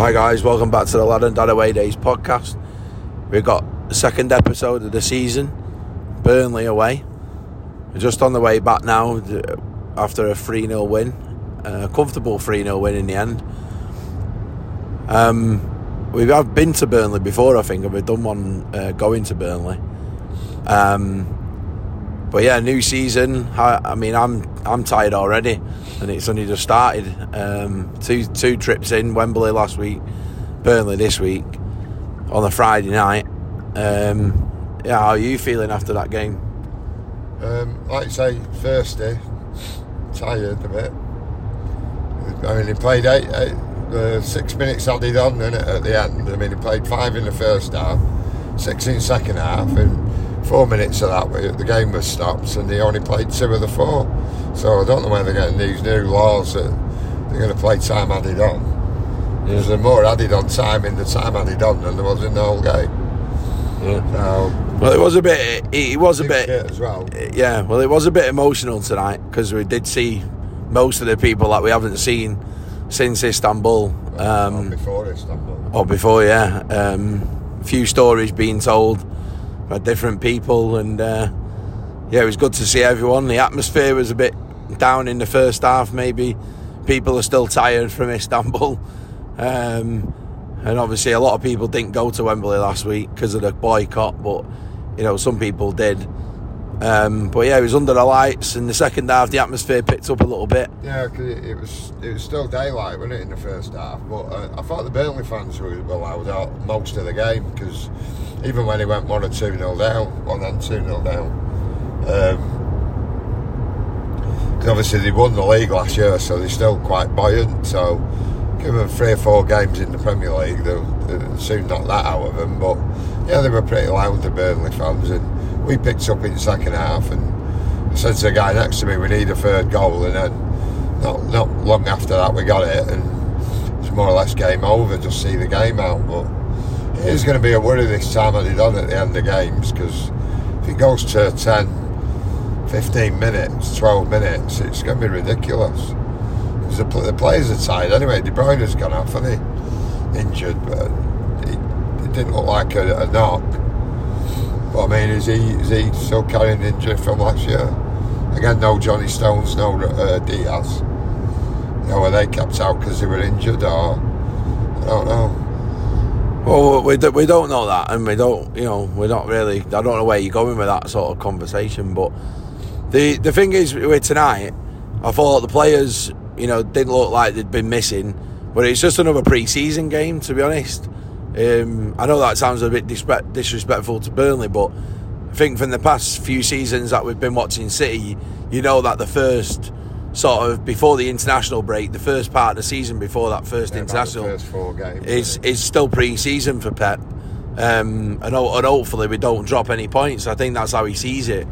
Hi guys, welcome back to the Lad and Dad Away Days podcast. We've got the second episode of the season, Burnley away. We're just on the way back now after a 3 0 win, a comfortable 3 0 win in the end. Um, we have been to Burnley before, I think, and we've done one uh, going to Burnley. Um, but yeah, new season. I, I, mean, I'm I'm tired already, and it's only just started. Um, two two trips in Wembley last week, Burnley this week on a Friday night. Um, yeah, how are you feeling after that game? Um, like you say, first day, tired a bit. I mean, he played eight, eight uh, six minutes added on at the end. I mean, he played five in the first half, six in second half, and four minutes of that, the game was stopped, and they only played two of the four. So I don't know where they're getting these new laws that they're going to play time added on. Yeah. There's more added on time in the time added on than there was in the whole game. Yeah. So, well, it was a bit. It was a bit as well. Yeah. Well, it was a bit emotional tonight because we did see most of the people that we haven't seen since Istanbul. Um, or before Istanbul. Or before, yeah. Um, a few stories being told by different people, and uh, yeah, it was good to see everyone. The atmosphere was a bit down in the first half. Maybe people are still tired from Istanbul, um, and obviously a lot of people didn't go to Wembley last week because of the boycott, but you know some people did. Um, but yeah, it was under the lights. In the second half, the atmosphere picked up a little bit. Yeah, because it, was it was still daylight, wasn't it, in the first half? But uh, I thought the Burnley fans were loud out most of the game because even when he went 1 or 2 0 down, 1 and 2 0 down. Because um, obviously they won the league last year, so they're still quite buoyant. So give them three or four games in the Premier League, they'll, they'll soon knock that out of them. But yeah, they were pretty loud, the Burnley fans, and we picked up in the second half. And I said to the guy next to me, we need a third goal, and then not, not long after that, we got it, and it's more or less game over. Just see the game out, but it is going to be a worry this time they done at the end of games because if it goes to 10, 15 minutes, 12 minutes, it's going to be ridiculous. The, the, players are tired anyway. De Bruyne has gone off, and he injured, but it, it didn't look like a, a, knock. But I mean, is he is he still carrying injury from last year? Again, no Johnny Stones, no uh, Dias. You know, were they kept out because they were injured, or I don't know. Well, we, do, we don't know that, and we don't, you know, we're not really. I don't know where you're going with that sort of conversation, but the the thing is with tonight, I thought the players, you know, didn't look like they'd been missing, but it's just another pre-season game, to be honest. Um, I know that sounds a bit disrespectful to Burnley, but I think from the past few seasons that we've been watching City, you know that the first sort of before the international break, the first part of the season before that first yeah, international first four games, is is still pre-season for Pep, um, and, and, hopefully we don't drop any points. I think that's how he sees it.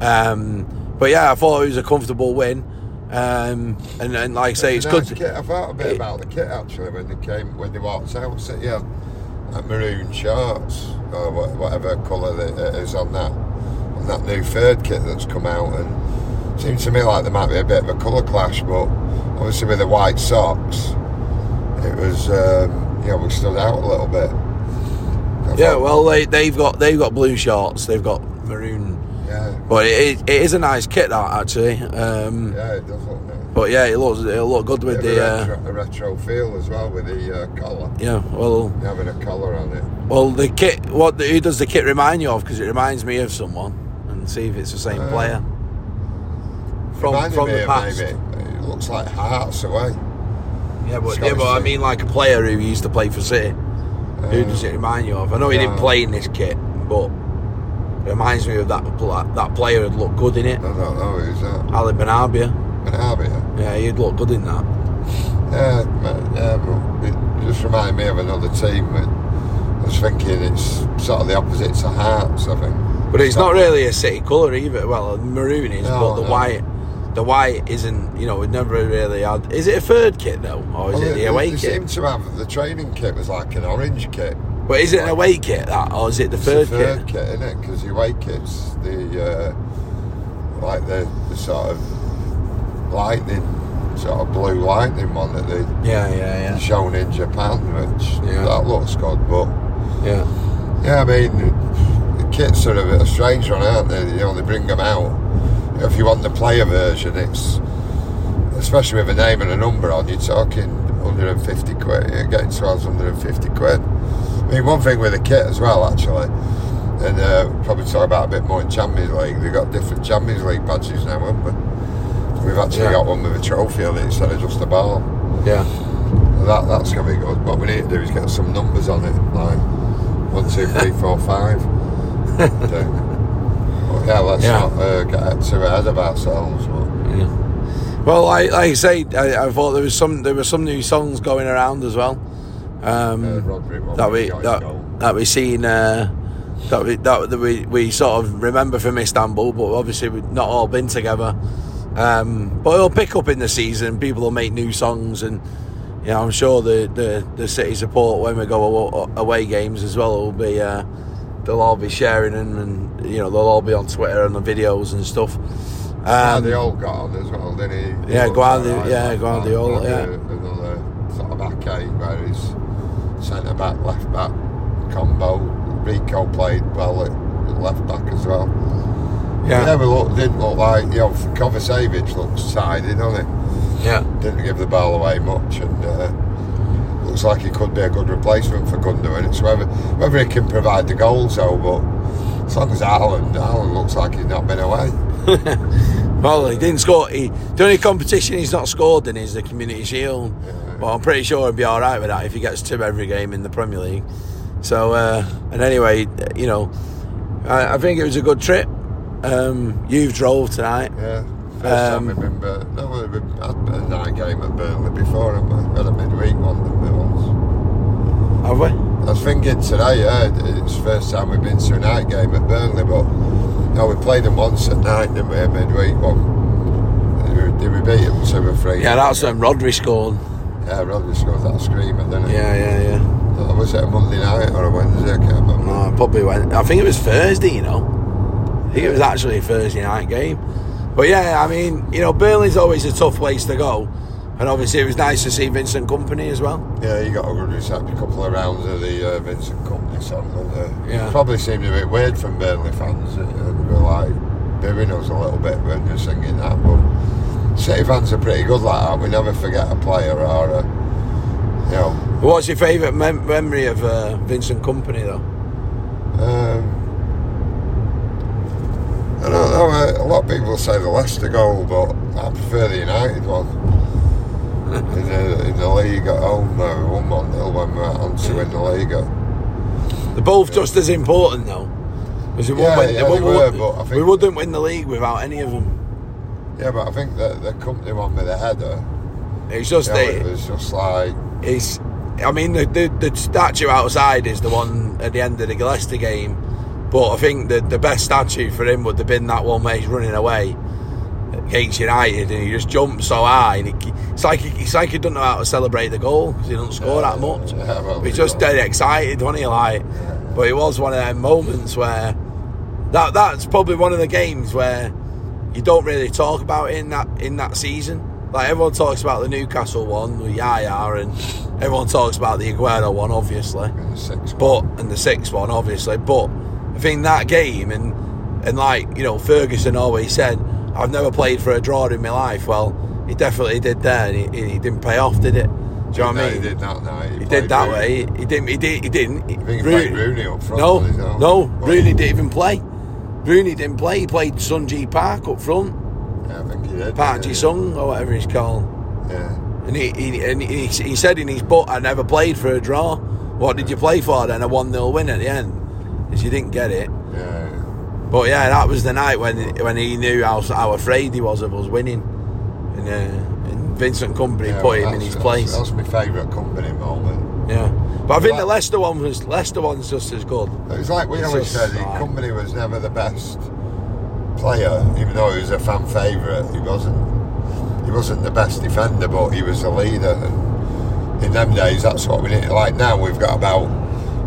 Um, but yeah, I thought it was a comfortable win, um, and, and like I say, it's, it's nice good. Kit. I thought a bit it, about the kit actually when they came when they walked out. So, yeah, maroon shorts or whatever colour it is on that on that new third kit that's come out and it Seems to me like there might be a bit of a colour clash, but obviously with the white socks, it was um, yeah we stood out a little bit. I yeah, thought, well they they've got they've got blue shorts, they've got maroon. Yeah, but it, it is a nice kit that actually. Um, yeah, it does look nice. But yeah, it looks it'll look good with the uh, retro, uh, retro, feel as well with the uh, collar. Yeah, well, having a collar on it. Well, the kit. What who does the kit remind you of? Because it reminds me of someone, and see if it's the same uh, player from from the past. Maybe. It looks like Hearts away. Yeah, but yeah, but I mean like a player who used to play for City. Uh, who does it remind you of? I know he didn't play in this kit, but it reminds me of that that player who'd look good in it. I don't know who's that. Ali Benarbia. Benarbia. Yeah, he'd look good in that. Yeah, yeah, but it just reminded me of another team. I was thinking it's sort of the opposite to Hearts, I think. But it's, not, not really a City colour either. Well, maroon is, no, but the no. white the white isn't, you know, it never really had. Is it a third kit though, or is well, it the away they kit? seem to have the training kit was like an orange kit. But is it an away kit that, or is it the third, the third kit? kit isn't it? Because the away kit's the uh, like the, the sort of lightning sort of blue lightning one that they Yeah, yeah, yeah. shown in Japan, which Yeah. that looks good. But Yeah. yeah, I mean, the kits are a bit of a strange one, aren't they? You know, they bring them out. If you want the player version, it's especially with a name and a number on, you're talking 150 quid. You're getting towards 150 quid. I mean, one thing with the kit as well, actually, and uh, probably talk about a bit more in Champions League. They've got different Champions League badges now, haven't we? We've actually Yeah. got one with a trophy on it instead of just a ball. Yeah. That that's gonna be good. What we need to do is get some numbers on it, like one, two, three, four, five. But yeah, let's Yeah. not uh, get too ahead of ourselves. But Yeah. Well, like, like I say, I, I thought there was some there were some new songs going around as well. Um, uh, that we that, that we seen uh, that we that, that we, we sort of remember from Istanbul, but obviously we've not all been together. Um, but it'll pick up in the season. People will make new songs, and you know, I'm sure the, the, the city support when we go away games as well will be. Uh, they'll all be sharing them, and you know they'll all be on Twitter and the videos and stuff. Um, Ah, they all got on as well, didn't he? Yeah, Guardi- yeah, Guardiola, yeah. Uh, Another sort of back eight where he's centre back, left back combo. Rico played well at left back as well. Yeah, Yeah, we look, didn't look like, you know, Kovacic looks tidy, doesn't he? yeah. Didn't give the ball away much and uh, looks like he could be a good replacement for Gundogan. It's whether, whether he can provide the goals though, but as long as Haaland, Haaland looks like he's not been away. Well, he didn't score. He, the only competition he's not scored in is the Community Shield. But I'm pretty sure he'll be all right with that if he gets two every game in the Premier League. So, uh, and anyway, you know, I, I think it was a good trip. Um, you've drove tonight. Yeah. First time Um, we've been, Bur- no, we've had a night game at Burnley before, haven't we? Had a midweek one didn't we, once. Have we? I was thinking today, yeah, it's the first time we've been to a night game at Burnley, but no, we played them once at night, didn't we, a midweek one. Did we, did we beat them 2 or 3? Yeah, that's when Rodri scored. Yeah, Rodri scored that screamer, didn't he? Yeah, yeah, yeah. Was it a Monday night or a Wednesday? I can't remember. No, probably went. I think it was Thursday. You know, I think it was actually a Thursday night game. But yeah, I mean, you know, Burnley's always a tough place to go, and obviously it was nice to see Vincent Kompany as well. Yeah, you got a good reception, a couple of rounds of the uh, Vincent Kompany song. And, uh, Yeah. Probably seemed a bit weird from Burnley fans. Uh, they were like booing us a little bit when they're singing that. But City fans are pretty good like that. We never forget a player or a, you know. What's your favourite mem- memory of uh, Vincent Kompany though? Um, I don't know. uh, A lot of people say the Leicester goal, but I prefer the United one. in, the, in the league at home, we won 1 0 when we went on to win the league. They're both just as important though. Because we, Yeah, wouldn't win- yeah, they we, were, but I think- we wouldn't win the league without any of them. Yeah, but I think that the Kompany one with the header, It's just you know, the, it was just like, is I mean the, the the statue outside is the one at the end of the Leicester game, but I think the the best statue for him would have been that one where he's running away against United and he just jumps so high and he, it's like he, it's like he doesn't know how to celebrate the goal because he doesn't score that much. yeah, well, He's just dead excited, wasn't he? Like, but it was one of them moments where that that's probably one of the games where you don't really talk about it in that in that season. Like everyone talks about the Newcastle one with Yaya, and everyone talks about the Aguero one, obviously, in the six. but and the sixth one, obviously. But think that game and and like you know Ferguson always said, I've never played for a draw in my life. Well, he definitely did there, and he, he didn't pay off, did it? Do you know what I mean? he did that night. He played did that Rooney. way. He, he didn't. He did. He didn't. He, I think he Rooney- played Rooney up front. no, no, Rooney didn't even play. Rooney didn't play. He played Sunji Park up front, Yeah, I think he did. Park yeah, Ji Sung or whatever he's called. Yeah. And he, he and he, he said in his book, "I never played for a draw." What did you play for then? A one 0 win at the end, you didn't get it. Yeah. But yeah, that was the night when when he knew how, how afraid he was of us winning, and, uh, and Vincent Kompany yeah put him in his place. That's, that's my favourite Kompany moment. yeah, but I think the Leicester one was Leicester one's just as good. It's like we It's always said, the like- Kompany was never the best player, even though he was a fan favourite. He wasn't. He wasn't the best defender, but he was a leader. And in them days, that's what we need. Like now, we've got about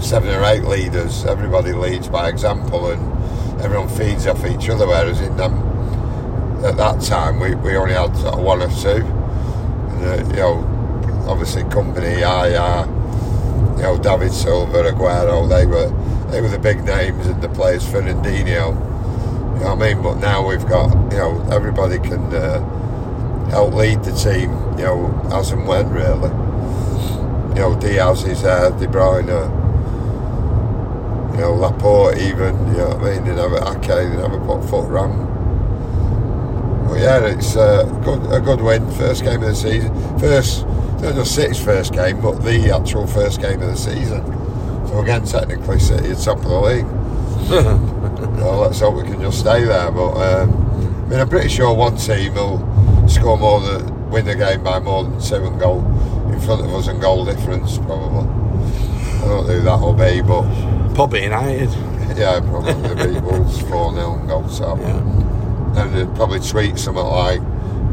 seven or eight leaders. Everybody leads by example, and everyone feeds off each other. Whereas in them, at that time, we, we only had sort of one or two. And, uh, you know, obviously Kompany, I, you know, David Silva, Aguero, they were they were the big names and the players, Fernandinho. You know what I mean? But now we've got, you know, everybody can uh, help lead the team, you know, as and when, really. You know, Dias is there, De Bruyne, you know, Laporte even, you know what I mean? They never, Ake, they never put foot wrong. But yeah, it's a good, a good win. First game of the season. First, not just City's first game, but the actual first game of the season. So again, technically, City at top of the league. well, let's hope we can just stay there. But um, I mean, I'm pretty sure one team will score more than win the game by more than seven goal in front of us and goal difference probably. I don't know who that will be, but Probably United. yeah, probably beat Wolves four 0 and goal top. Yeah. And they'd probably tweet something like,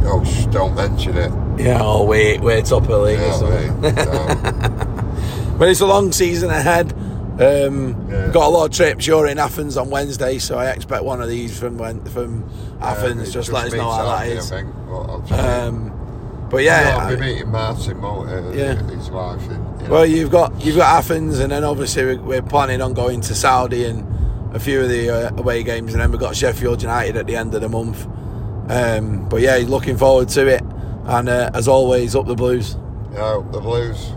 "Oh, sh- don't mention it." Yeah, or wait, wait top of the league You or know what I something. But it's a long season ahead. Um, Yeah. Got a lot of trips. You're in Athens on Wednesday, so I expect one of these from when, from Athens. um, just it let us know how that Saturday. I think. But I'll try. Um, but yeah, I'll be I- meeting Martin, I? Yeah. his wife. And, you know. well, you've got you've got Athens, and then obviously we're, we're planning on going to Saudi and a few of the uh, away games, and then we've got Sheffield United at the end of the month. Um, but yeah, looking forward to it, and uh, as always, up the Blues. Yeah, the Blues.